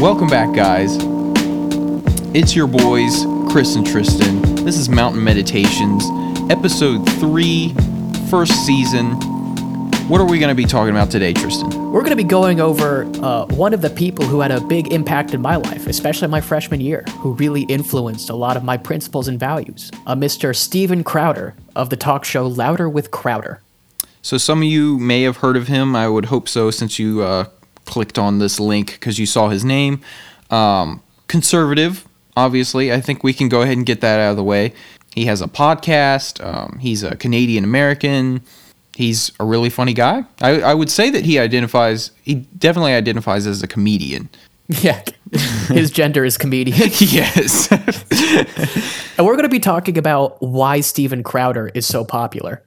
Welcome back, guys. It's your boys, Chris and Tristan. This is Mountain Meditations, episode three, first season. What are we going to be talking about today, Tristan? We're going to be going over uh, one of the people who had a big impact in my life, especially my freshman year, who really influenced a lot of my principles and values. A Mr. Steven Crowder of the talk show Louder with Crowder. So, some of you may have heard of him. I would hope so, since you uh, clicked on this link because you saw his name. Um, conservative, obviously. I think we can go ahead and get that out of the way. He has a podcast. Um, he's a Canadian American. He's a really funny guy. I, I would say that he identifies, he definitely identifies as a comedian. Yeah, his gender is comedian. yes. and we're going to be talking about why Steven Crowder is so popular.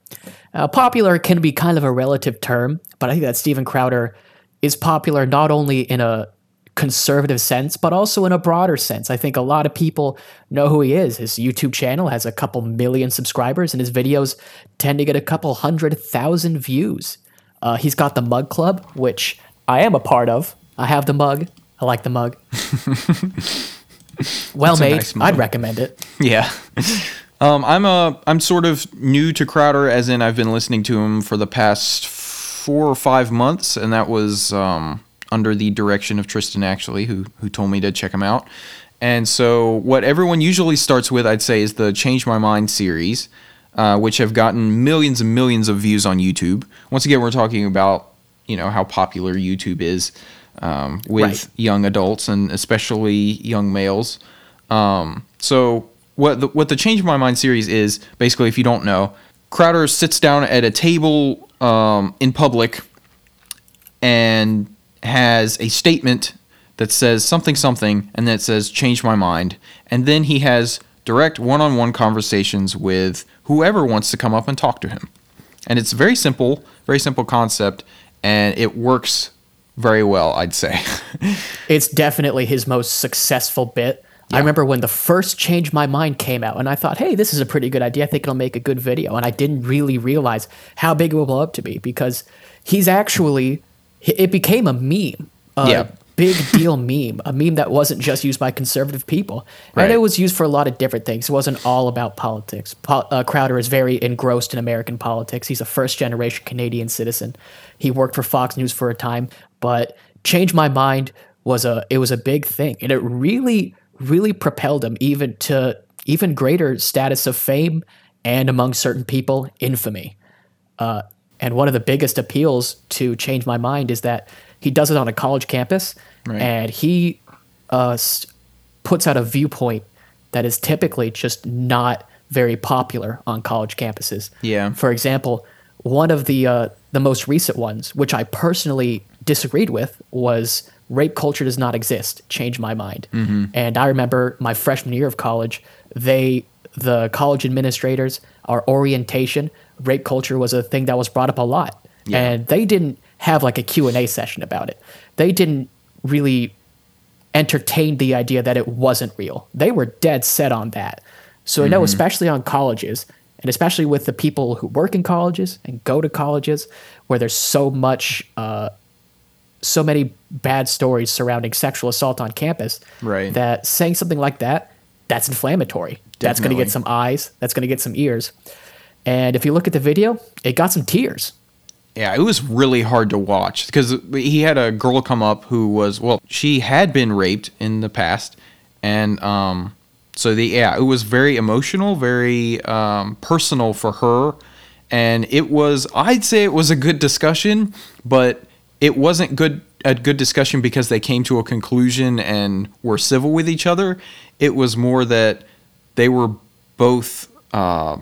Uh, popular can be kind of a relative term, but I think that Steven Crowder is popular not only in a conservative sense, but also in a broader sense. I think a lot of people know who he is. His YouTube channel has a couple million subscribers, and his videos tend to get a couple hundred thousand views. Uh, he's got the Mug Club, which I am a part of. I have the mug. I like the mug. well made. Nice I'd recommend it. Yeah. Um, I'm a I'm sort of new to Crowder, as in I've been listening to him for the past four or five months, and that was um, under the direction of Tristan, actually, who who told me to check him out. And so, what everyone usually starts with, I'd say, is the Change My Mind series, uh, which have gotten millions and millions of views on YouTube. Once again, we're talking about you know how popular YouTube is um, with right. young adults and especially young males. Um, so, what the, what the Change My Mind series is basically, if you don't know, Crowder sits down at a table um, in public and has a statement that says something something and then it says change my mind and then he has direct one-on-one conversations with whoever wants to come up and talk to him and it's very simple very simple concept and it works very well i'd say it's definitely his most successful bit yeah. I remember when the first Change My Mind came out, and I thought, hey, this is a pretty good idea. I think it'll make a good video. And I didn't really realize how big it will blow up to be because he's actually, it became a meme. A yeah. big deal meme, a meme that wasn't just used by conservative people. Right. And it was used for a lot of different things. It wasn't all about politics. Po- uh, Crowder is very engrossed in American politics. He's a first generation Canadian citizen. He worked for Fox News for a time, but Change My Mind was a it was a big thing and it really really propelled him even to even greater status of fame and among certain people, infamy. Uh, and one of the biggest appeals to change my mind is that he does it on a college campus, right. and he uh, puts out a viewpoint that is typically just not very popular on college campuses. Yeah. For example, one of the uh, the most recent ones, which I personally disagreed with, was rape culture does not exist Change my mind mm-hmm. and i remember my freshman year of college they the college administrators our orientation rape culture was a thing that was brought up a lot yeah. and they didn't have like a q&a session about it they didn't really entertain the idea that it wasn't real they were dead set on that so i know mm-hmm. especially on colleges and especially with the people who work in colleges and go to colleges where there's so much uh, so many bad stories surrounding sexual assault on campus right. that saying something like that that's inflammatory Definitely. that's going to get some eyes that's going to get some ears and if you look at the video it got some tears. Yeah, it was really hard to watch because he had a girl come up who was well, she had been raped in the past, and um, so the yeah, it was very emotional, very um, personal for her, and it was I'd say it was a good discussion, but it wasn't good a good discussion because they came to a conclusion and were civil with each other. It was more that they were both uh,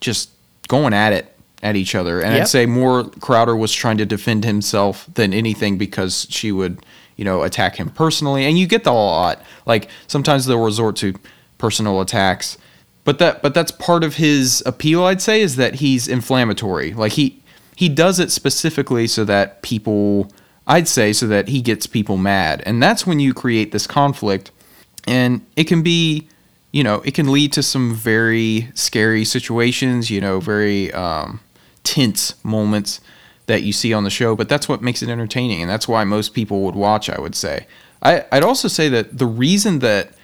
just going at it at each other, and yep. I'd say more Crowder was trying to defend himself than anything because she would you know attack him personally, and you get that a lot. Like sometimes they'll resort to personal attacks, but that but that's part of his appeal. I'd say is that he's inflammatory. Like he he does it specifically so that people I'd say so that he gets people mad. And that's when you create this conflict and it can be you know, it can lead to some very scary situations, you know, very um, tense moments that you see on the show, but that's what makes it entertaining, and that's why most people would watch, I would say. I, I'd also say that the reason that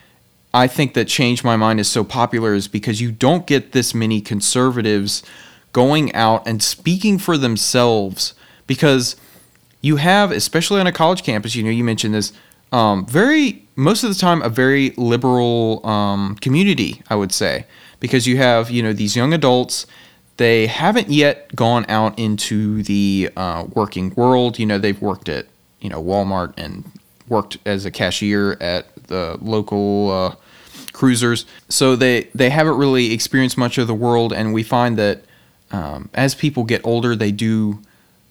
I think that Change My Mind is so popular is because you don't get this many conservatives going out and speaking for themselves because you have, especially on a college campus, you know, you mentioned this, um, very, most of the time, a very liberal um, community, I would say, because you have, you know, these young adults. They haven't yet gone out into the uh, working world. You know, they've worked at, you know, Walmart and worked as a cashier at the local uh, cruisers. So they, they haven't really experienced much of the world. And we find that um, as people get older, they do,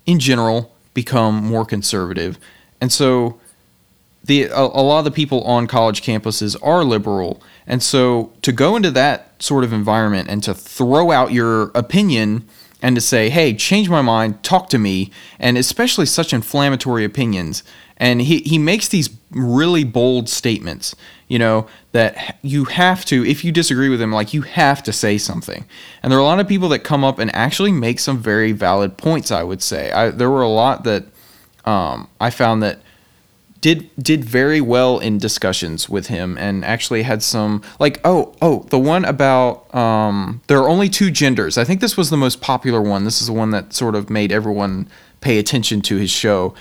in general, become more conservative. And so the a, a, lot of the people on college campuses are liberal. And so to go into that sort of environment and to throw out your opinion and to say, "Hey, change my mind, talk to me," and especially such inflammatory opinions. And he he makes these really bold statements, you know, that you have to if you disagree with him, like you have to say something. And there are a lot of people that come up and actually make some very valid points, I would say. I, there were a lot that um, I found that did did very well in discussions with him and actually had some like oh oh the one about um, there are only two genders. I think this was the most popular one. This is the one that sort of made everyone pay attention to his show.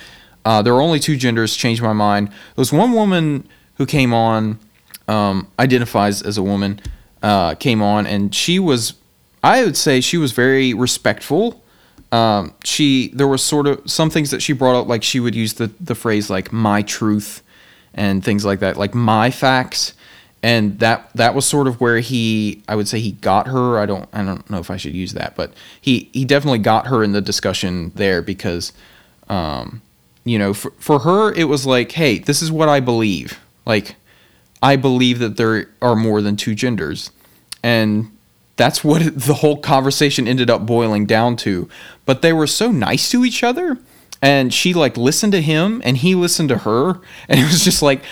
Uh, there are only two genders changed my mind. There was one woman who came on um, identifies as a woman uh, came on and she was i would say she was very respectful um, she there was sort of some things that she brought up like she would use the the phrase like my truth and things like that like my facts. And that that was sort of where he I would say he got her. I don't I don't know if I should use that but he he definitely got her in the discussion there because um you know for, for her it was like hey this is what I believe. Like I believe that there are more than two genders. And that's what the whole conversation ended up boiling down to. But they were so nice to each other, and she like listened to him, and he listened to her, and it was just like,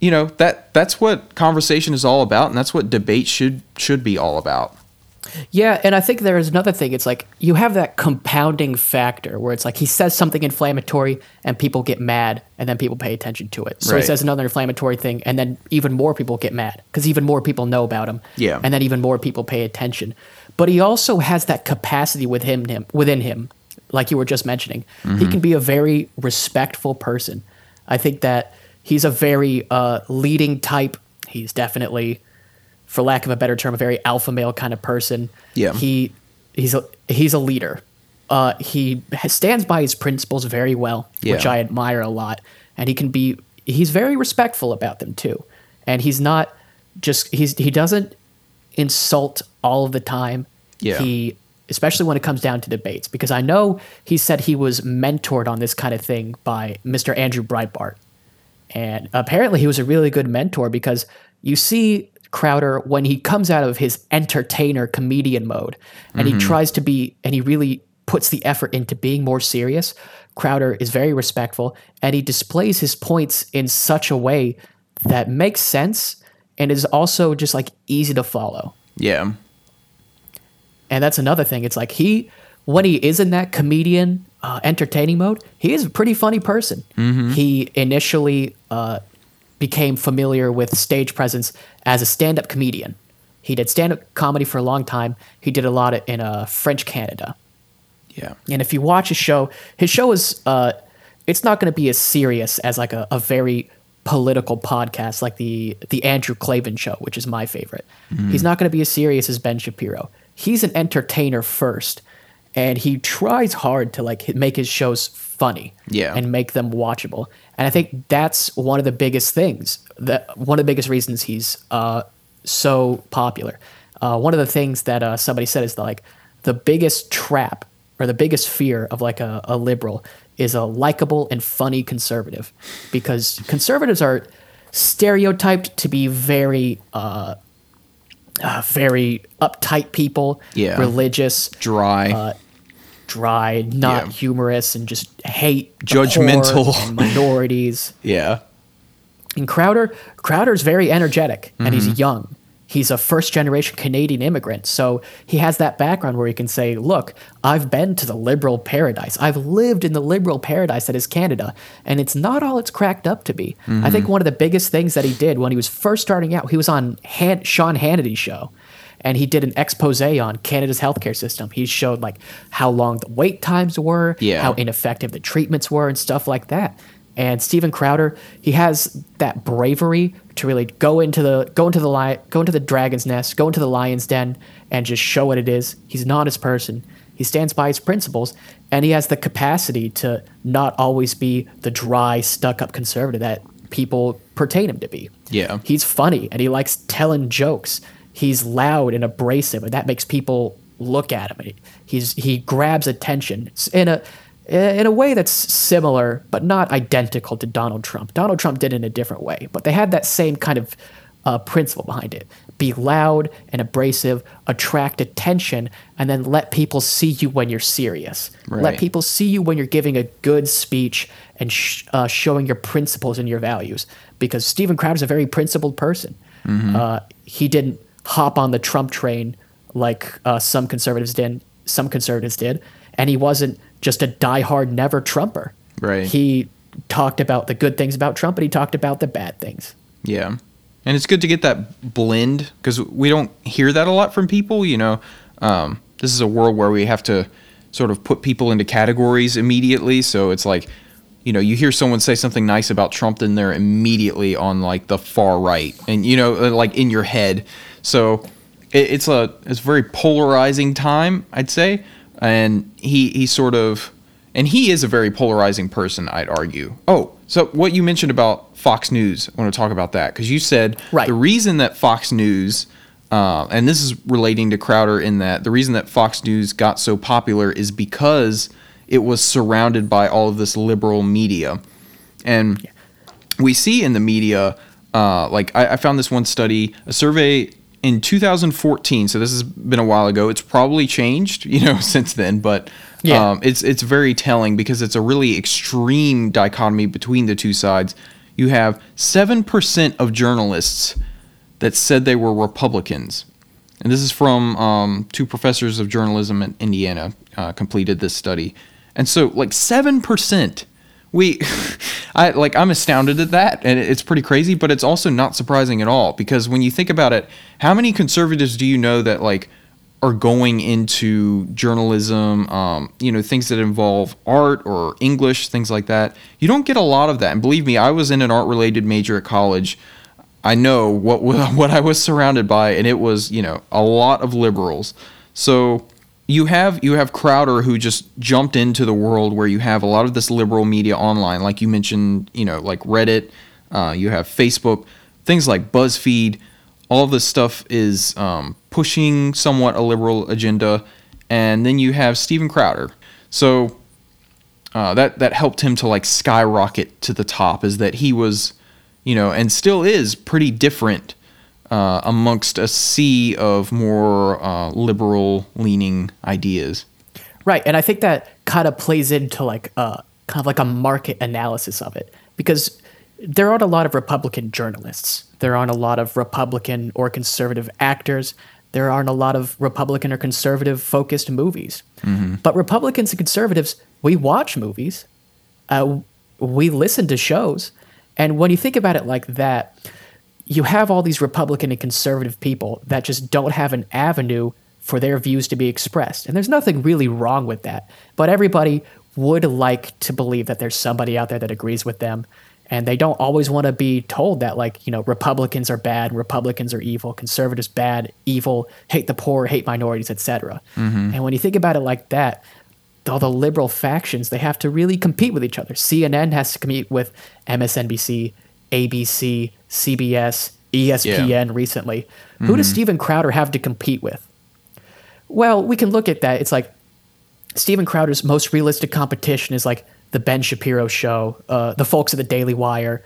you know, that that's what conversation is all about, and that's what debate should should be all about. Yeah, and I think there is another thing. It's like you have that compounding factor where it's like he says something inflammatory and people get mad and then people pay attention to it. So right. he says another inflammatory thing and then even more people get mad because even more people know about him. Yeah. And then even more people pay attention. But he also has that capacity within him, within him, like you were just mentioning. Mm-hmm. He can be a very respectful person. I think that he's a very uh, leading type. He's definitely for lack of a better term, a very alpha male kind of person. Yeah. He he's a he's a leader. Uh, he stands by his principles very well, yeah. which I admire a lot, and he can be he's very respectful about them too, and he's not just he's he doesn't insult all of the time. Yeah. He especially when it comes down to debates because I know he said he was mentored on this kind of thing by Mr. Andrew Breitbart. And apparently he was a really good mentor because you see Crowder when he comes out of his entertainer comedian mode and mm-hmm. he tries to be and he really puts the effort into being more serious. Crowder is very respectful and he displays his points in such a way that makes sense and is also just like easy to follow. Yeah. And that's another thing. It's like he when he is in that comedian uh, entertaining mode, he is a pretty funny person. Mm-hmm. He initially uh, became familiar with stage presence as a stand-up comedian. He did stand-up comedy for a long time. He did a lot in uh, French Canada. Yeah. And if you watch his show, his show is uh, it's not going to be as serious as like a, a, very political podcast like the the Andrew Klavan show, which is my favorite. Mm. He's not going to be as serious as Ben Shapiro. He's an entertainer first, and he tries hard to like make his shows funny yeah. and make them watchable. And I think that's one of the biggest things that one of the biggest reasons he's uh, so popular. Uh, one of the things that uh, somebody said is like the biggest trap or the biggest fear of like a, a liberal is a likable and funny conservative because conservatives are stereotyped to be very uh, uh, very uptight people, yeah. religious, dry, uh, dry, not yeah. humorous, and just hate judgmental minorities. yeah. And Crowder, Crowder's very energetic, mm-hmm. and he's mm-hmm. young, He's a first generation Canadian immigrant. So he has that background where he can say, Look, I've been to the liberal paradise. I've lived in the liberal paradise that is Canada, and it's not all it's cracked up to be. I think one of the biggest things that he did when he was first starting out, he was on Han- Sean Hannity's show and he did an expose on Canada's healthcare system. He showed like how long the wait times were, Yeah. how ineffective the treatments were, and stuff like that. And Steven Crowder, he has that bravery to really go into the go into the li- go into the dragon's nest, go into the lion's den, and just show what it is. He's an honest person. He stands by his principles, and he has the capacity to not always be the dry, stuck-up conservative that people pertain him to be. Yeah. He's funny and he likes telling jokes. He's loud and abrasive, and that makes people look at him. He's he grabs attention in a in a way that's similar but not identical to Donald Trump. Donald Trump did it in a different way, but they had that same kind of uh, principle behind it. Be loud and abrasive, attract attention, and then let people see you when you're serious. Let people see you when you're giving a good speech and sh- uh, showing your principles and your values. Because Steven Crowder's a very principled person. Uh, he didn't hop on the Trump train like uh, some conservatives did. Some conservatives did, and he wasn't just a diehard never Trumper. Right. He talked about the good things about Trump, and he talked about the bad things. Yeah. And it's good to get that blend because we don't hear that a lot from people. You know, um, this is a world where we have to sort of put people into categories immediately. So it's like, you know, you hear someone say something nice about Trump, then they're immediately on like the far right, and you know, uh, like in your head. So it, it's a it's a very polarizing time, I'd say. And he he sort of and he is a very polarizing person, I'd argue. Oh, so what you mentioned about Fox News, I want to talk about that because you said Right. the reason that Fox News, uh, and this is relating to Crowder in that the reason that Fox News got so popular is because it was surrounded by all of this liberal media. And we see in the media, uh, like I, I found this one study, a survey in 2014. So this has been a while ago. It's probably changed, you know, since then. But Yeah. um, it's it's very telling because it's a really extreme dichotomy between the two sides. You have seven percent of journalists that said they were Republicans, and this is from um, two professors of journalism in Indiana uh, completed this study, and so like seven percent. We, I like I'm astounded at that, and it's pretty crazy, but it's also not surprising at all because when you think about it, how many conservatives do you know that like are going into journalism, um, you know, things that involve art or English, things like that. You don't get a lot of that. And believe me, I was in an art related major at college. I know what what I was surrounded by, and it was you know a lot of liberals. So you have you have Crowder who just jumped into the world where you have a lot of this liberal media online, like you mentioned, you know, like Reddit. Uh, you have Facebook, things like BuzzFeed. All this stuff is um, pushing somewhat a liberal agenda, and then you have Steven Crowder. So uh, that that helped him to like skyrocket to the top is that he was you know and still is pretty different uh, amongst a sea of more uh, liberal leaning ideas Right, and I think that kind of plays into like a kind of like a market analysis of it because there aren't a lot of Republican journalists. There aren't a lot of Republican or conservative actors. There aren't a lot of Republican or conservative focused movies. But Republicans and conservatives, we watch movies, uh, we listen to shows, and when you think about it like that, you have all these Republican and conservative people that just don't have an avenue for their views to be expressed. And there's nothing really wrong with that. But everybody would like to believe that there's somebody out there that agrees with them. And they don't always want to be told that, like, you know, Republicans are bad, Republicans are evil, conservatives bad, evil, hate the poor, hate minorities, etc. Mm-hmm. And when you think about it like that, all the liberal factions they have to really compete with each other. CNN has to compete with MSNBC, ABC, CBS, ESPN recently. Who does Steven Crowder have to compete with? Well, we can look at that. It's like Steven Crowder's most realistic competition is like the Ben Shapiro show, uh, the folks at the Daily Wire,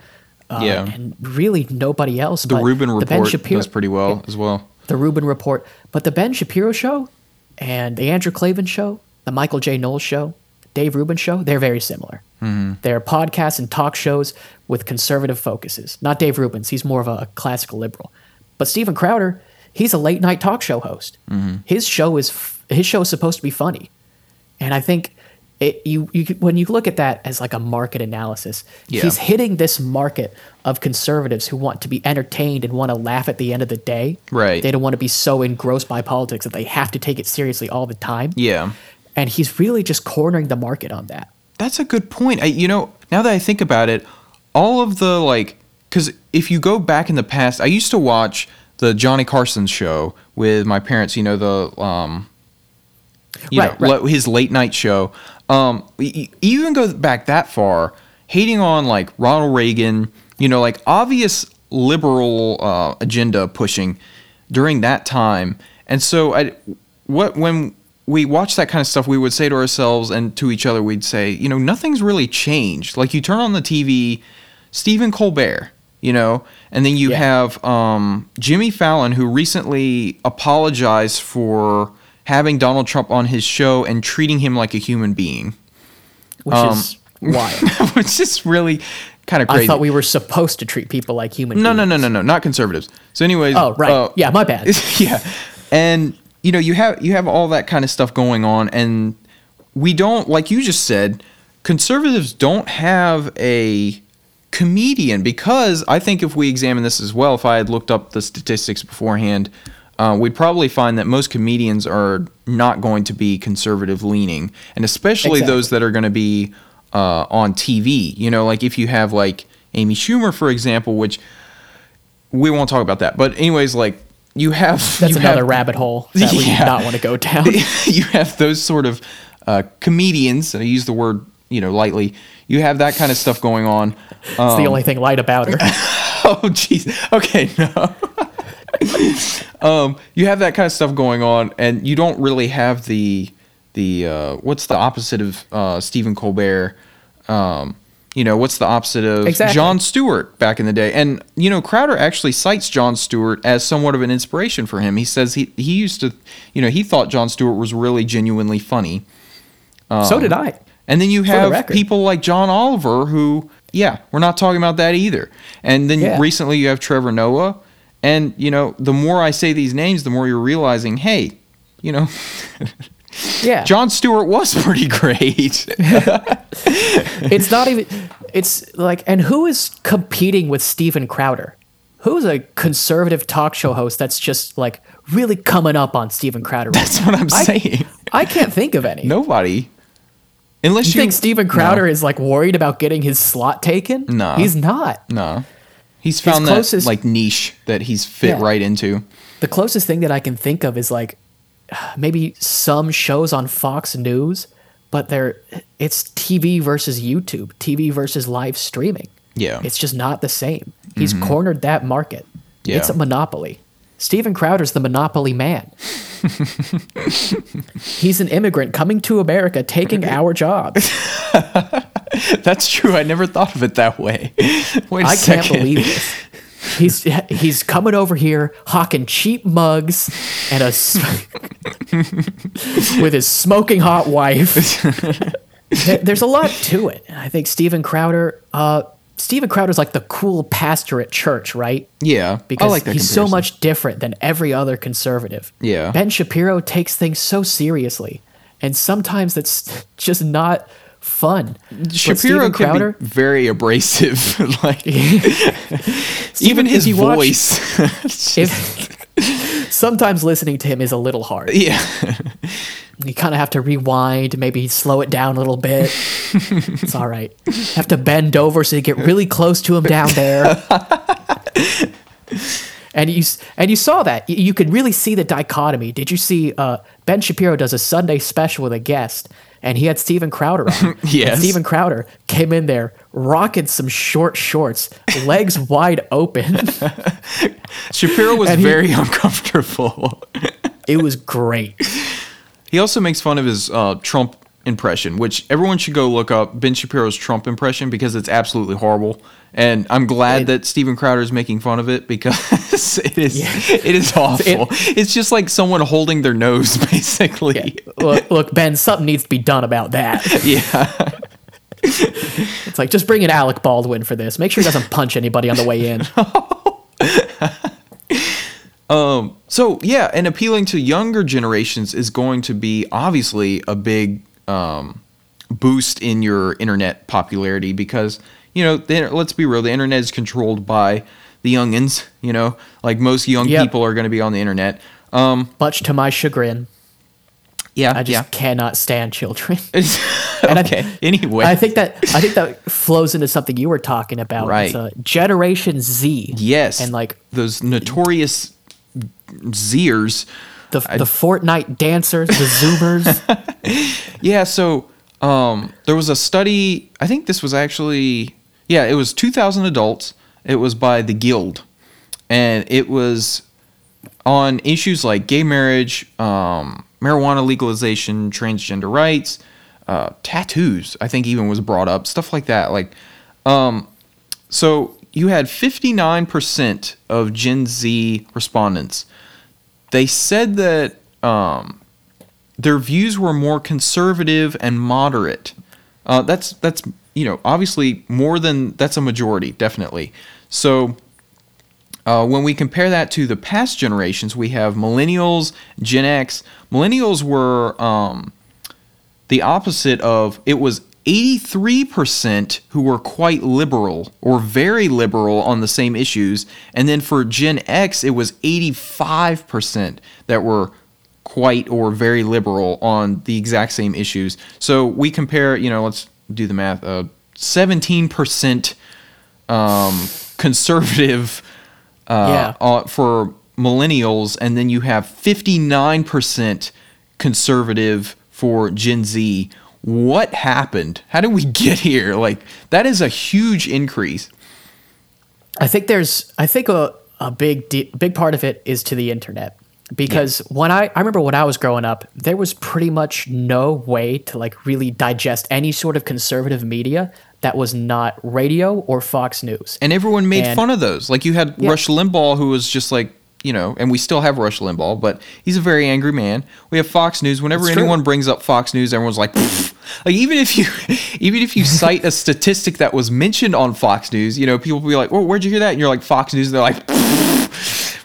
uh, Yeah. and really nobody else. the Rubin the Ben report Shapiro- does pretty well as well the Rubin Report, but the Ben Shapiro show and the Andrew Klavan show, the Michael J. Knowles show, Dave Rubin show, they're very similar. They're podcasts and talk shows with conservative focuses. Not Dave Rubin's, he's more of a, classical liberal. But Steven Crowder, he's a late night talk show host. Mm-hmm. His show is his show is supposed to be funny, and I think it, you you when you look at that as like a market analysis, Yeah. he's hitting this market of conservatives who want to be entertained and want to laugh at the end of the day. Right. They don't want to be so engrossed by politics that they have to take it seriously all the time. Yeah. And he's really just cornering the market on that. That's a good point. I, you know, now that I think about it, all of the like, because if you go back in the past, I used to watch the Johnny Carson show with my parents. You know the um, you Right, know, right. his late night show. Um, even go back that far, hating on like Ronald Reagan. You know, like obvious liberal uh, agenda pushing during that time. And so, I, what when we watch that kind of stuff, we would say to ourselves and to each other, we'd say, you know, nothing's really changed. Like you turn on the TV, Stephen Colbert, you know, and then you Yeah. have um, Jimmy Fallon, who recently apologized for having Donald Trump on his show and treating him like a human being, which Um, is wild. which is really kind of I thought we were supposed to treat people like human No, beings. no, no, no, no, not conservatives. So, anyways, Oh, right. uh, yeah, my bad. yeah, and you know, you have you have all that kind of stuff going on, and we don't, like you just said, conservatives don't have a comedian because I think if we examine this as well, if I had looked up the statistics beforehand, uh, we'd probably find that most comedians are not going to be conservative leaning, and especially Exactly. those that are going to be uh, on TV. You know, like if you have like Amy Schumer, for example, which we won't talk about that. But anyways, like you have That's you another have, rabbit hole that we do not want to go down. you have those sort of uh, comedians. And I use the word you know lightly. You have that kind of stuff going on. It's the only thing light about her. oh jeez. Okay, no. um, you have that kind of stuff going on, and you don't really have the the uh, what's the opposite of uh, Stephen Colbert? Um, you know, what's the opposite of Exactly. Jon Stewart back in the day? And you know, Crowder actually cites Jon Stewart as somewhat of an inspiration for him. He says he he used to, you know, he thought Jon Stewart was really genuinely funny. Um, so did I. And then you have people like John Oliver who, yeah, we're not talking about that either. And then Yeah. recently you have Trevor Noah. And, you know, the more I say these names, the more you're realizing, hey, you know, Yeah. Jon Stewart was pretty great. it's not even it's like and who is competing with Steven Crowder? Who's a conservative talk show host that's just like really coming up on Steven Crowder? right That's what I'm I- saying. I can't think of any. Nobody. Unless You you, think Steven Crowder is like worried about getting his slot taken? No. He's not. No. He's found that closest- like niche that he's fit Yeah. right into. The closest thing that I can think of is like maybe some shows on Fox News, but they're it's TV versus YouTube, TV versus live streaming. Yeah. It's just not the same. He's mm-hmm. cornered that market. Yeah. It's a monopoly. Steven Crowder's the monopoly man. He's an immigrant coming to America, taking our jobs. That's true. I never thought of it that way. Wait a I second. can't believe this. He's he's coming over here hawking cheap mugs and a with his smoking hot wife. There's a lot to it. I think Steven Crowder, uh, Steven Crowder's like the cool pastor at church, right? Yeah. Because like he's so much different than every other conservative. Yeah. Ben Shapiro takes things so seriously, and sometimes that's just not fun. Shapiro can Crowder, be very abrasive. like even his watch- voice. It's if sometimes listening to him is a little hard. yeah. You kind of have to rewind, maybe slow it down a little bit. it's all right. Have to bend over so you get really close to him down there. and you and you saw that. You, you could really see the dichotomy. Did you see uh, Ben Shapiro does a Sunday special with a guest, and he had Steven Crowder on. Yes. Steven Crowder came in there rocking some short shorts, legs wide open. Shapiro was he- very uncomfortable. It was great. he also makes fun of his uh, Trump impression, which everyone should go look up Ben Shapiro's Trump impression because it's absolutely horrible. And I'm glad It- that Steven Crowder is making fun of it because it is it is awful. it's just like someone holding their nose, basically. Look, look, Ben, something needs to be done about that. Yeah. It's like just bring in Alec Baldwin for this. Make sure he doesn't punch anybody on the way in. Um, so yeah, and appealing to younger generations is going to be obviously a big um, boost in your internet popularity because you know, the, let's be real, the internet is controlled by the youngins. You know, like most young Yep. people are going to be on the internet. Um, Much to my chagrin, yeah, I just yeah. cannot stand children. okay. I- anyway, I think that I think that flows into something you were talking about. Right. It's, uh, Generation Z. yes, And like those notorious Zers. The the Fortnite dancers, the Zoomers. Yeah, so um, there was a study. I think this was actually, yeah, it was 2,000 adults. It was by the Guild, and it was on issues like gay marriage, um, marijuana legalization, transgender rights, uh, tattoos. I think even was brought up, stuff like that. Like, um, so you had 59% of Gen Z respondents. They said that um, their views were more conservative and moderate. Uh, that's that's you know obviously more than that's a majority definitely. So uh, when we compare that to the past generations, we have millennials, Gen X. Millennials were um, the opposite of it was 83% who were quite liberal or very liberal on the same issues. And then for Gen X, it was 85% that were quite or very liberal on the exact same issues. So we compare, you know, let's do the math. Uh, 17% um, conservative uh, Yeah. uh, for millennials, and then you have 59% conservative for Gen Z. What happened? How did we get here? Like, that is a huge increase. I think there's I think a, a big de- big part of it is to the internet because when I I remember when I was growing up there was pretty much no way to like really digest any sort of conservative media that was not radio or Fox News. And everyone made And- fun of those. Like, you had Yeah. Rush Limbaugh, who was just like, you know, and we still have Rush Limbaugh, but he's a very angry man. We have Fox News. Whenever It's true. anyone brings up Fox News, everyone's like, "Pfft." like even if you, even if you cite a statistic that was mentioned on Fox News, you know, people will be like, "Well, where'd you hear that?" And you're like, "Fox News." And they're like, "Pfft."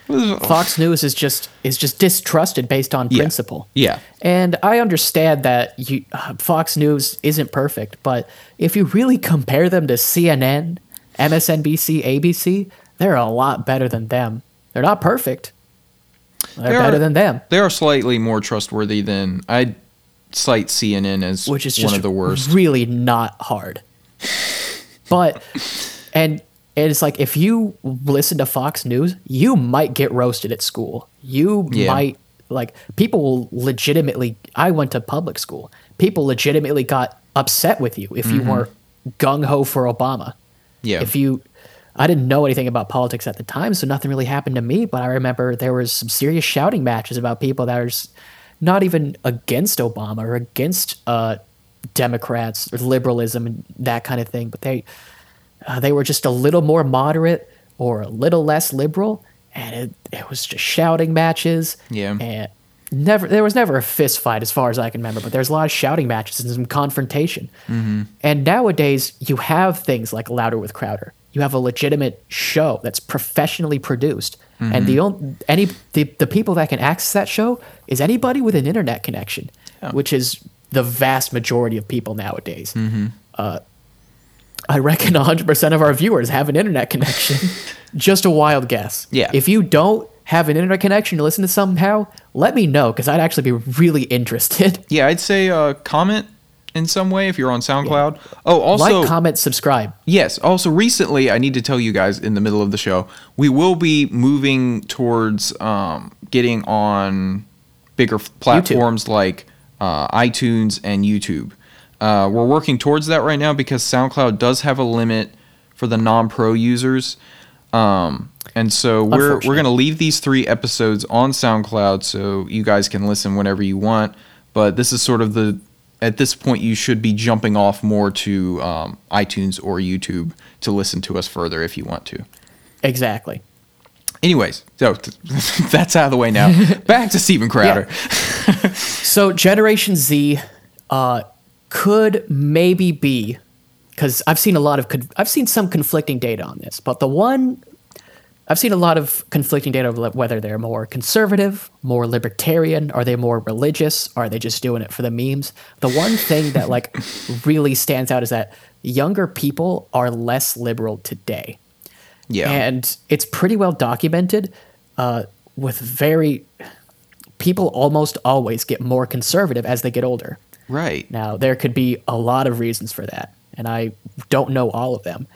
Fox News is just is just distrusted based on Yeah. principle. Yeah. And I understand that you, uh, Fox News isn't perfect, but if you really compare them to CNN, MSNBC, ABC, they're a lot better than them. They're not perfect. They're They better are- than them, they are slightly more trustworthy than I cite CNN as which is one of the worst. really not hard. But and and it's like if you listen to Fox News, you might get roasted at school. You Yeah. might like people will legitimately I went to public school. People legitimately got upset with you if you mm-hmm. weren't gung ho for Obama. Yeah. If you I didn't know anything about politics at the time, so nothing really happened to me, but I remember there was some serious shouting matches about people that are not even against Obama or against uh, Democrats or liberalism and that kind of thing, but they uh, they were just a little more moderate or a little less liberal, and it, it was just shouting matches. Yeah. and never there was never a fist fight as far as I can remember, but there's a lot of shouting matches and some confrontation. And nowadays, you have things like Louder with Crowder. You have a legitimate show that's professionally produced, and the only any the, the people that can access that show is anybody with an internet connection, which is the vast majority of people nowadays. Uh, I reckon 100% of our viewers have an internet connection. Just a wild guess. Yeah. If you don't have an internet connection to listen to somehow, let me know because I'd actually be really interested. Yeah, I'd say uh, comment in some way if you're on SoundCloud. Oh, also like, comment, subscribe. Yes. Also, recently, I need to tell you guys in the middle of the show, we will be moving towards um, getting on bigger platforms like uh, iTunes and YouTube. Uh, we're working towards that right now because SoundCloud does have a limit for the non-pro users. Um, and so we're we're going to leave these three episodes on SoundCloud so you guys can listen whenever you want. But this is sort of the at this point you should be jumping off more to um, iTunes or YouTube to listen to us further if you want to. Exactly. Anyways, so that's out of the way now. Back to Steven Crowder. So Generation Z uh, could maybe be because I've seen a lot of I've seen some conflicting data on this, but the one I've seen a lot of conflicting data of whether they're more conservative, more libertarian, are they more religious, are they just doing it for the memes? The one thing that like really stands out is that younger people are less liberal today. Yeah. And it's pretty well documented uh, with very people almost always get more conservative as they get older. Right. Now, there could be a lot of reasons for that, and I don't know all of them.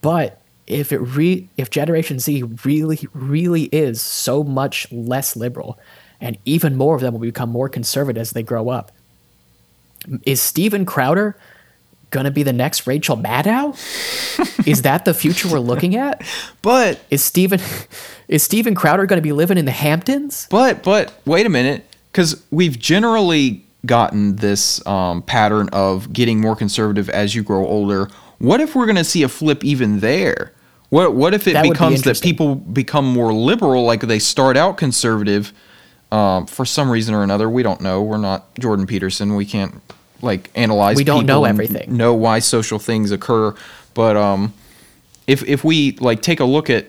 But if it re if Generation Z really really is so much less liberal, and even more of them will become more conservative as they grow up, is Steven Crowder gonna be the next Rachel Maddow? is that the future we're looking at? But is Steven is Steven Crowder gonna be living in the Hamptons? But but wait a minute, because we've generally gotten this um, pattern of getting more conservative as you grow older. What if we're gonna see a flip even there? What what if it That would be becomes that people become more liberal, like they start out conservative um, for some reason or another? We don't know. We're not Jordan Peterson. We can't like analyze. We don't know everything. Know why social things occur, but um, if if we like take a look at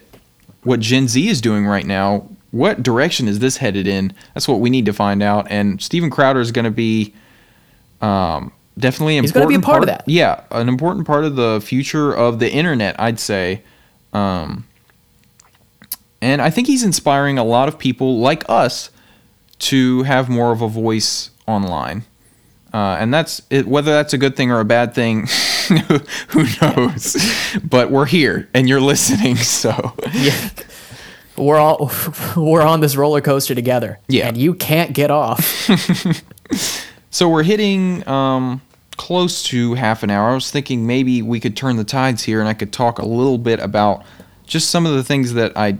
what Gen Z is doing right now, what direction is this headed in? That's what we need to find out. And Steven Crowder is going to be um, definitely an He's gonna be a part of that. Yeah, an important part of the future of the internet, I'd say. Um, and I think he's inspiring a lot of people like us to have more of a voice online. Uh, and that's it, whether that's a good thing or a bad thing, who knows? But we're here and you're listening, so Yeah. We're all we're on this roller coaster together. Yeah. And you can't get off. so we're hitting um, close to half an hour. I was thinking maybe we could turn the tides here, and I could talk a little bit about just some of the things that I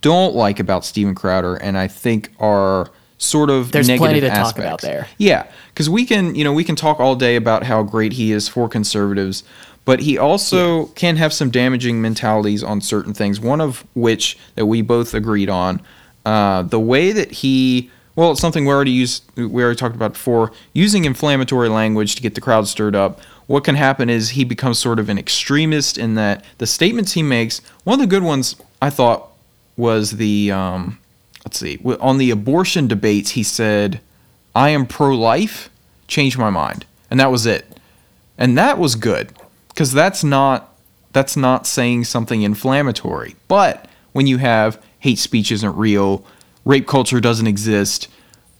don't like about Steven Crowder, and I think are sort of There's negative plenty to talk aspects. about there. Yeah, because we can, you know, we can talk all day about how great he is for conservatives, but he also can have some damaging mentalities on certain things. One of which that we both agreed on, uh, the way that he, well, it's something we already used, we already talked about before, using inflammatory language to get the crowd stirred up. What can happen is he becomes sort of an extremist in that the statements he makes. One of the good ones I thought was the um, let's see on the abortion debates he said i am pro-life changed my mind and that was it and that was good because that's not that's not saying something inflammatory but when you have hate speech isn't real rape culture doesn't exist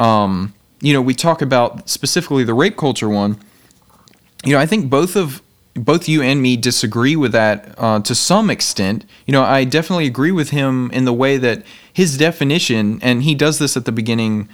um, you know we talk about specifically the rape culture one you know, I think both of both you and me disagree with that uh, to some extent. You know, I definitely agree with him in the way that his definition, and he does this at the beginning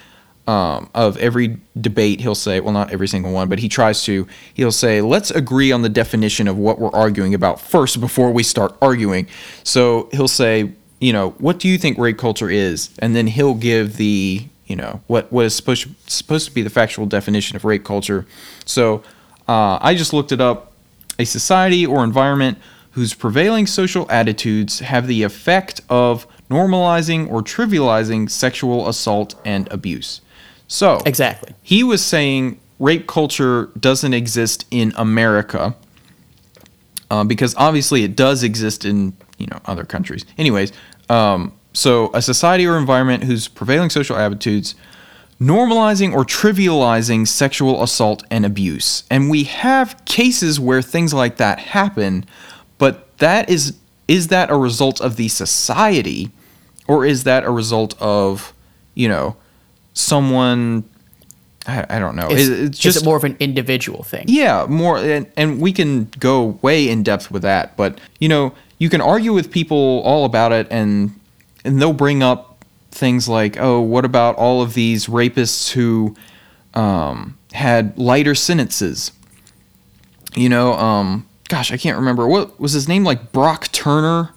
um, of every debate. He'll say, well, not every single one, but he tries to. He'll say, let's agree on the definition of what we're arguing about first before we start arguing. So he'll say, you know, what do you think rape culture is? And then he'll give the, you know, what what is supposed supposed to be the factual definition of rape culture. So uh, I just looked it up. A society or environment whose prevailing social attitudes have the effect of normalizing or trivializing sexual assault and abuse. So Exactly. he was saying rape culture doesn't exist in America uh, because obviously it does exist in you know other countries. Anyways, um, so a society or environment whose prevailing social attitudes normalizing or trivializing sexual assault and abuse, and we have cases where things like that happen, but that is is that a result of the society, or is that a result of you know someone? I, I don't know. Is, It- it's is just it more of an individual thing? yeah, more, and, and we can go way in depth with that. But you know, you can argue with people all about it, and and they'll bring up things like, oh, what about all of these rapists who um, had lighter sentences? You know, um, gosh, I can't remember what was his name. Like Brock Turner.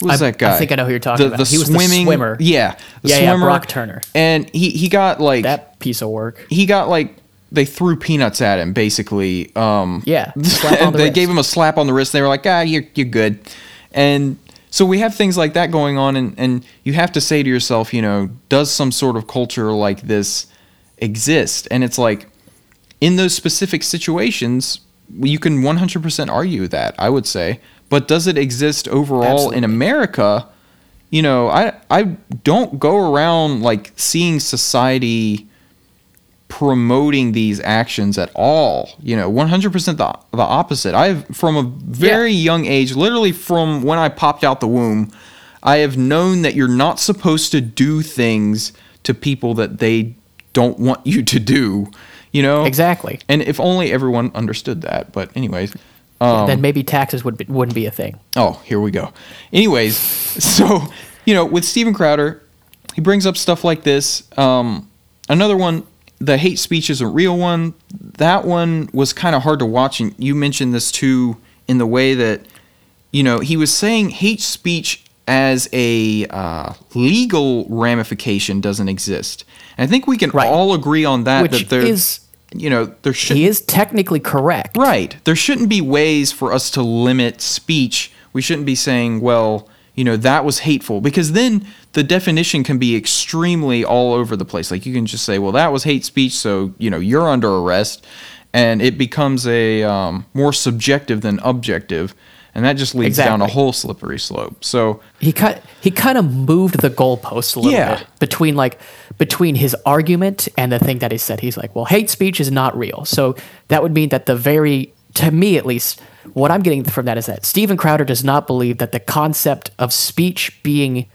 What was I- that guy? I think I know who you're talking about. He was the swimmer. Yeah, the Yeah, yeah, swimmer. Brock Turner. And he he got like That piece of work. he got like they threw peanuts at him basically. Um, Yeah, the they wrist. gave him a slap on the wrist. And They were like, ah, you're you're good. And so we have things like that going on, and and you have to say to yourself, you know, does some sort of culture like this exist? And it's like in those specific situations, you can 100% argue that I would say, but does it exist overall in America? you know, I I don't go around like seeing society promoting these actions at all. You know, 100% the, the opposite. I've, from a very Yeah. young age, literally from when I popped out the womb, I have known that you're not supposed to do things to people that they don't want you to do, you know? Exactly. And if only everyone understood that. But, anyways. Um, then maybe taxes would be, wouldn't be a thing. Oh, here we go. Anyways, so you know, with Steven Crowder, he brings up stuff like this. Um, another one, the hate speech is a real one. That one was kind of hard to watch, and you mentioned this too in the way that you know he was saying hate speech as a uh, legal ramification doesn't exist. And I think we can Right. all agree on that. Which that there is- you know, there should He is technically correct. Right. There shouldn't be ways for us to limit speech. We shouldn't be saying, well, you know, that was hateful because then the definition can be extremely all over the place. Like you can just say, well, that was hate speech, so, you know, you're under arrest. And it becomes a um, more subjective than objective. And that just leads down a whole slippery slope. So, He cut he kind of moved the goalpost a little Yeah. bit between like between his argument and the thing that he said. He's like, well, hate speech is not real. So that would mean that the very to me at least, what I'm getting from that is that Steven Crowder does not believe that the concept of speech being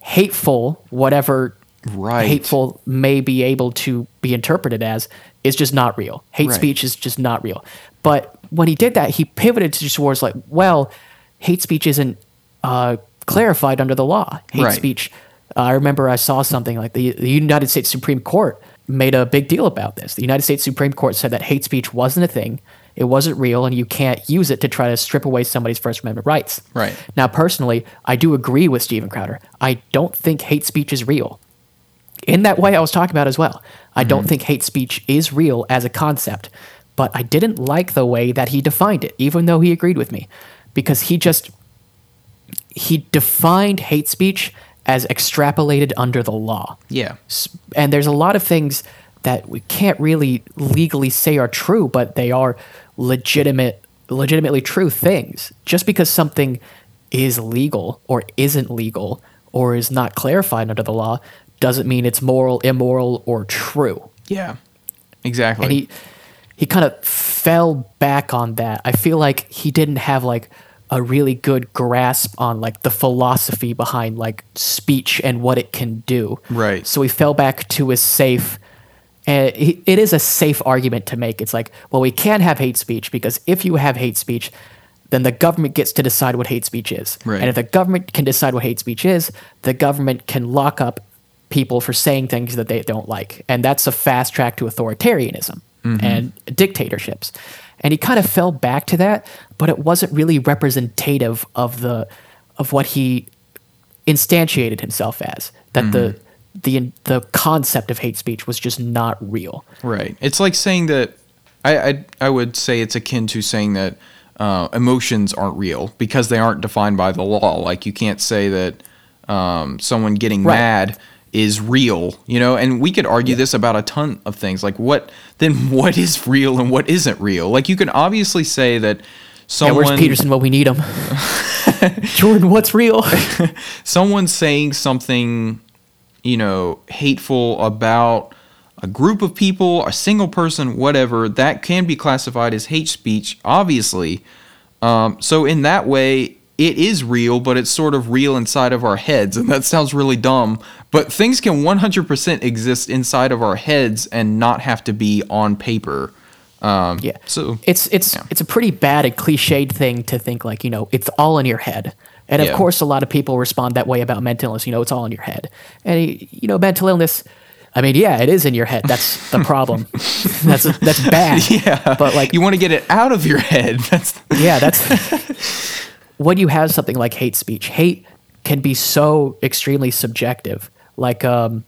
hateful, whatever Right. hateful may be able to be interpreted as, is just not real. Hate Right. speech is just not real. But when he did that, he pivoted to towards like, well, hate speech isn't uh, clarified under the law. Hate Right. speech. Uh, I remember I saw something like the, the United States Supreme Court made a big deal about this. The United States Supreme Court said that hate speech wasn't a thing, it wasn't real, and you can't use it to try to strip away somebody's First Amendment rights. Right. Now, personally, I do agree with Steven Crowder. I don't think hate speech is real. In that way, I was talking about as well. I mm-hmm. don't think hate speech is real as a concept, but I didn't like the way that he defined it, even though he agreed with me, because he just he defined hate speech as extrapolated under the law. yeah. And there's a lot of things that we can't really legally say are true, but they are legitimate, legitimately true things. Just because something is legal or isn't legal or is not clarified under the law doesn't mean it's moral, immoral, or true. Yeah. Exactly. And he he kind of fell back on that. I feel like he didn't have like a really good grasp on like the philosophy behind like speech and what it can do. Right. So he fell back to his safe and it is a safe argument to make. It's like, well, we can't have hate speech because if you have hate speech, then the government gets to decide what hate speech is. Right. And if the government can decide what hate speech is, the government can lock up people for saying things that they don't like. And that's a fast track to authoritarianism mm-hmm. and dictatorships. And he kind of fell back to that, but it wasn't really representative of the of what he instantiated himself as. That the mm-hmm. The the concept of hate speech was just not real. Right. It's like saying that I I, I would say it's akin to saying that uh, emotions aren't real because they aren't defined by the law. Like you can't say that um, someone getting Right. mad is real, you know. And we could argue this about a ton of things. Like what then? What is real and what isn't real? Like you can obviously say that Yeah, someone where's Peterson when we need him? Jordan, what's real? someone saying something, you know, hateful about a group of people, a single person, whatever, that can be classified as hate speech, obviously. Um, so, in that way, it is real, but it's sort of real inside of our heads. And that sounds really dumb, but things can 100% exist inside of our heads and not have to be on paper. Um, Yeah. So, it's it's yeah. it's a pretty bad and cliched thing to think like you know it's all in your head. And of Yeah. course, a lot of people respond that way about mental illness. You know, it's all in your head. And you know, mental illness. I mean, yeah, it is in your head. That's the problem. that's that's bad. yeah. But like, you want to get it out of your head. That's yeah, that's when you have something like hate speech. Hate can be so extremely subjective. Like, um,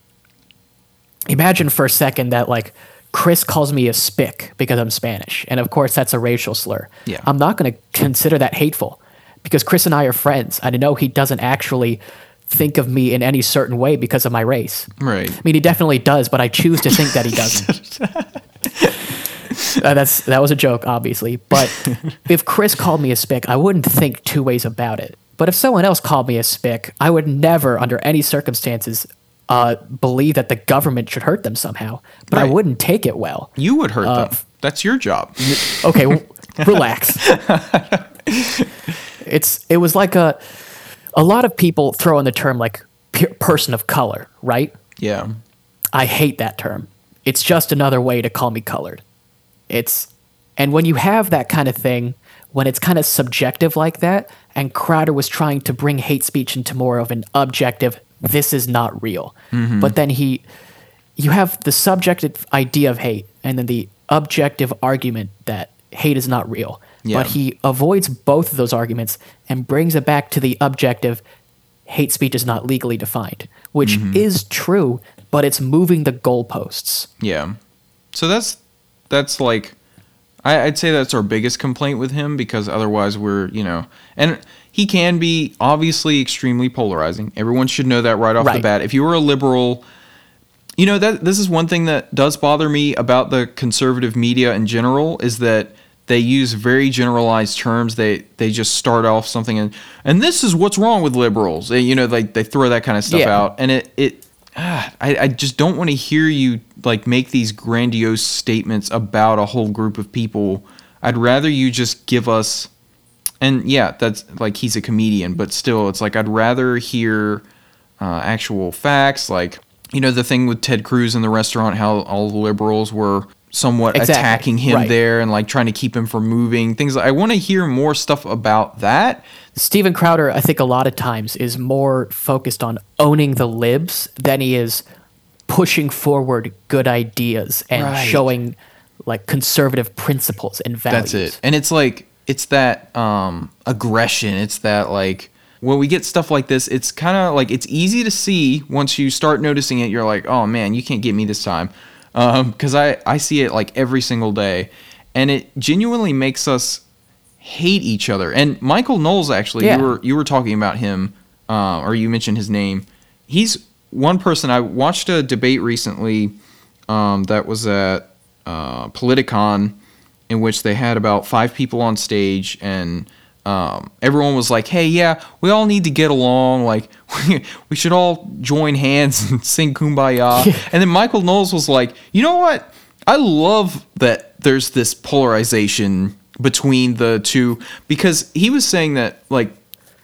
imagine for a second that like Chris calls me a spick because I'm Spanish, and of course that's a racial slur. Yeah. I'm not going to consider that hateful because Chris and I are friends. I know he doesn't actually think of me in any certain way because of my race. right. I mean, he definitely does, but I choose to think that he doesn't. Uh, that's that was a joke, obviously. But if Chris called me a spick, I wouldn't think two ways about it. But if someone else called me a spick, I would never, under any circumstances, uh, believe that the government should hurt them somehow. But I wouldn't take it well. You would hurt Uh, them. That's your job. Okay, w- relax. it's it was like a a lot of people throw in the term like pe- person of color, right? Yeah. I hate that term. It's just another way to call me colored. It's and when you have that kind of thing, when it's kind of subjective like that, and Crowder was trying to bring hate speech into more of an objective, this is not real. Mm-hmm. But then he you have the subjective idea of hate and then the objective argument that hate is not real. Yeah. But he avoids both of those arguments and brings it back to the objective hate speech is not legally defined, which mm-hmm. is true, but it's moving the goalposts. Yeah. So that's that's like I, I'd say that's our biggest complaint with him because otherwise we're you know and he can be obviously extremely polarizing. Everyone should know that right off the bat. If you were a liberal, you know that this is one thing that does bother me about the conservative media in general is that they use very generalized terms. They they just start off something and and this is what's wrong with liberals. They, you know, they they throw that kind of stuff Yeah. out, and it it. ah, I, I just don't want to hear you like make these grandiose statements about a whole group of people. I'd rather you just give us and yeah, that's like he's a comedian, but still, it's like I'd rather hear uh, actual facts. Like you know, the thing with Ted Cruz in the restaurant, how all the liberals were somewhat Exactly, attacking him right. there and like trying to keep him from moving. Things I want to hear more stuff about that. Steven Crowder, I think a lot of times is more focused on owning the libs than he is pushing forward good ideas and Right. showing like conservative principles and values. That's it. And it's like it's that um aggression. It's that like when we get stuff like this, it's kind of like it's easy to see once you start noticing it. You're like, oh man, you can't get me this time, because I I see it like every single day, and it genuinely makes us hate each other. And Michael Knowles, actually, Yeah. you were you were talking about him, uh, or you mentioned his name. He's one person I watched a debate recently um, that was at uh, Politicon, in which they had about five people on stage, and um, everyone was like, "Hey, yeah, we all need to get along. Like, we, we should all join hands and sing Kumbaya." And then Michael Knowles was like, "You know what? I love that there's this polarization between the two because he was saying that like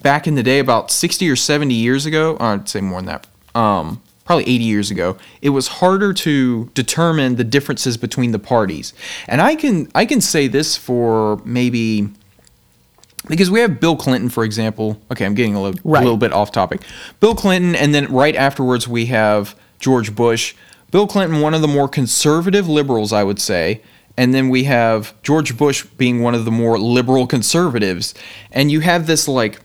back in the day, about 60 or 70 years ago, or I'd say more than that, um, probably 80 years ago, it was harder to determine the differences between the parties. And I can I can say this for maybe because we have Bill Clinton, for example. Okay, I'm getting a little, Right. a little bit off topic. Bill Clinton, and then right afterwards we have George Bush. Bill Clinton, one of the more conservative liberals, I would say. And then we have George Bush being one of the more liberal conservatives. And you have this like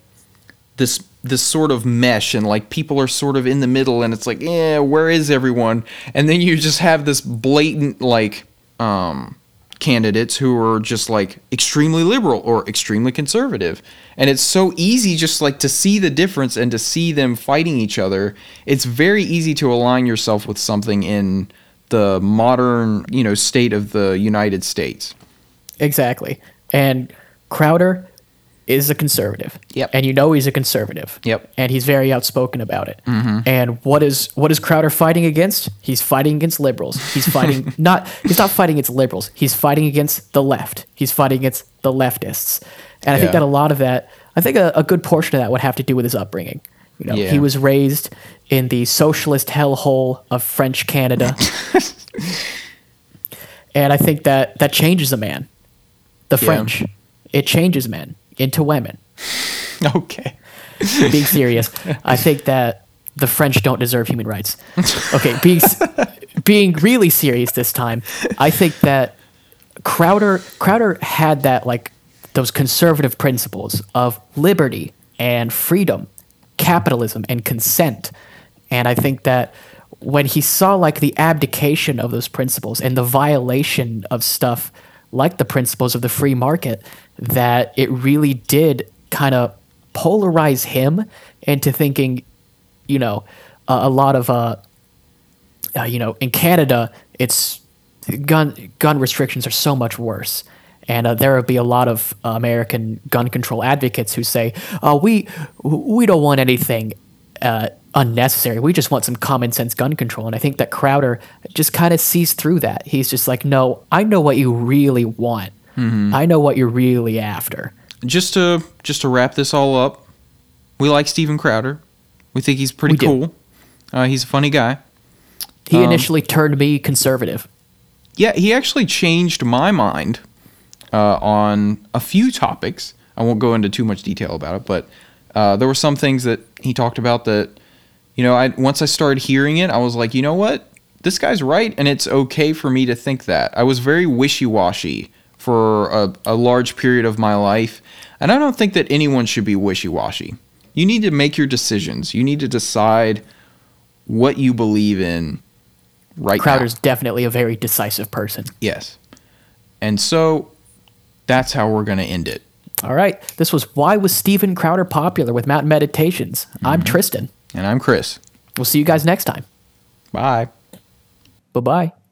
this this sort of mesh and like people are sort of in the middle and it's like yeah where is everyone and then you just have this blatant like um candidates who are just like extremely liberal or extremely conservative. And it's so easy just like to see the difference and to see them fighting each other. It's very easy to align yourself with something in the modern you know state of the united states. Exactly. And Crowder is a conservative. Yep. And you know he's a conservative. Yep. And he's very outspoken about it. Mm-hmm. And what is what is Crowder fighting against? He's fighting against liberals. He's fighting not he's not fighting against liberals. He's fighting against the left. He's fighting against the leftists. And I think that a lot of that I think a, a good portion of that would have to do with his upbringing. You know, Yeah. he was raised in the socialist hellhole of French Canada. and I think that that changes a man. The Yeah. French. It changes men into women. okay Being serious, I think that the French don't deserve human rights. Okay, being being really serious this time, I think that Crowder Crowder had that like those conservative principles of liberty and freedom, capitalism and consent. And I think that when he saw like the abdication of those principles and the violation of stuff like the principles of the free market, that it really did kind of polarize him into thinking, you know, a, a lot of uh, uh, you know, in Canada, it's gun gun restrictions are so much worse, And uh, there will be a lot of uh, American gun control advocates who say, uh, "We we don't want anything uh, unnecessary. We just want some common sense gun control." And I think that Crowder just kind of sees through that. He's just like, "No, I know what you really want. I know what you're really after." Just to just to wrap this all up, we like Steven Crowder. We think he's pretty We cool. Uh, he's a funny guy. He Um, initially turned me conservative. Yeah, he actually changed my mind uh, on a few topics. I won't go into too much detail about it, but uh, there were some things that he talked about that, you know, I once I started hearing it, I was like, you know what, this guy's right, and it's okay for me to think that. I was very wishy washy for a, a large period of my life, and I don't think that anyone should be wishy washy. You need to make your decisions. You need to decide what you believe in right now. Crowder's definitely a very decisive person. Yes. And so that's how we're going to end it. All right. This was Why Was Steven Crowder Popular with Mountain Meditations. I'm Mm-hmm. Tristan. And I'm Chris. We'll see you guys next time. Bye. Bye bye.